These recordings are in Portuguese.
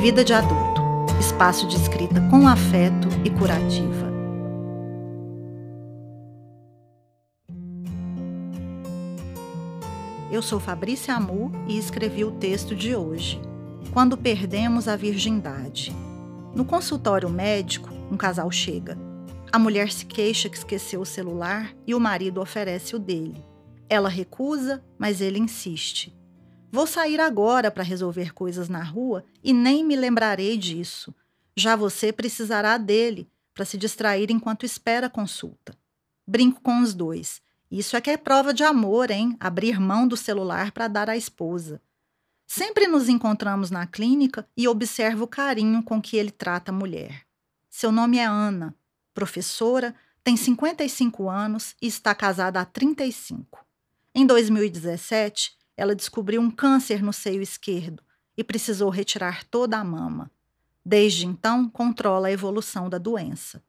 Vida de Adulto espaço de escrita com afeto e curativa. Eu sou Fabrícia Amu e escrevi o texto de hoje. Quando perdemos a virgindade. No consultório médico, um casal chega. A mulher se queixa que esqueceu o celular e o marido oferece o dele. Ela recusa, mas ele insiste. Vou sair agora para resolver coisas na rua e nem me lembrarei disso. Já você precisará dele para se distrair enquanto espera a consulta. Brinco com os dois. Isso é que é prova de amor, hein? Abrir mão do celular para dar à esposa. Sempre nos encontramos na clínica e observo o carinho com que ele trata a mulher. Seu nome é Ana, professora, tem 55 anos e está casada há 35. Em 2017, ela descobriu um câncer no seio esquerdo e precisou retirar toda a mama. Desde então, controla a evolução da doença.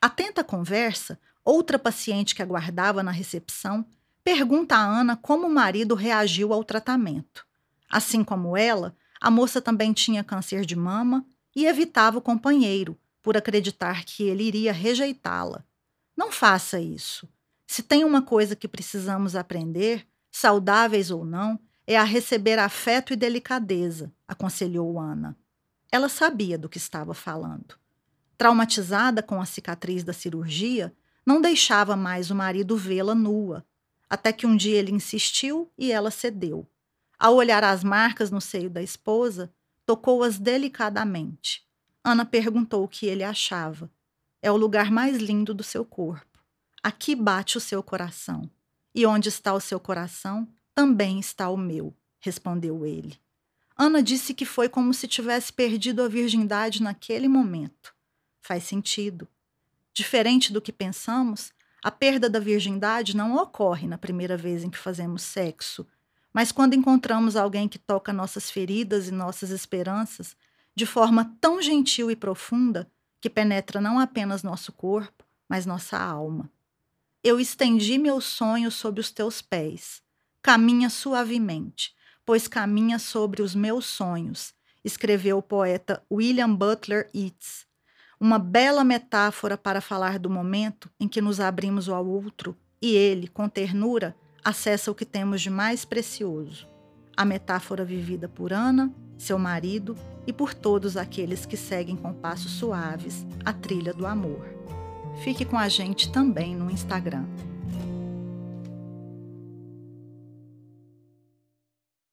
Atenta à conversa, outra paciente que aguardava na recepção pergunta a Ana como o marido reagiu ao tratamento. Assim como ela, a moça também tinha câncer de mama e evitava o companheiro, por acreditar que ele iria rejeitá-la. Não faça isso. Se tem uma coisa que precisamos aprender, saudáveis ou não, é a receber afeto e delicadeza, aconselhou Ana. Ela sabia do que estava falando. Traumatizada com a cicatriz da cirurgia, não deixava mais o marido vê-la nua, até que um dia ele insistiu e ela cedeu. Ao olhar as marcas no seio da esposa, tocou-as delicadamente. Ana perguntou o que ele achava. É o lugar mais lindo do seu corpo. Aqui bate o seu coração. E onde está o seu coração, também está o meu, respondeu ele. Ana disse que foi como se tivesse perdido a virgindade naquele momento. Faz sentido. Diferente do que pensamos, a perda da virgindade não ocorre na primeira vez em que fazemos sexo, mas quando encontramos alguém que toca nossas feridas e nossas esperanças de forma tão gentil e profunda que penetra não apenas nosso corpo, mas nossa alma. Eu estendi meu sonho sob os teus pés. Caminha suavemente, pois caminha sobre os meus sonhos, escreveu o poeta William Butler Yeats. Uma bela metáfora para falar do momento em que nos abrimos ao outro e ele, com ternura, acessa o que temos de mais precioso. A metáfora vivida por Ana, seu marido e por todos aqueles que seguem com passos suaves a trilha do amor. Fique com a gente também no Instagram.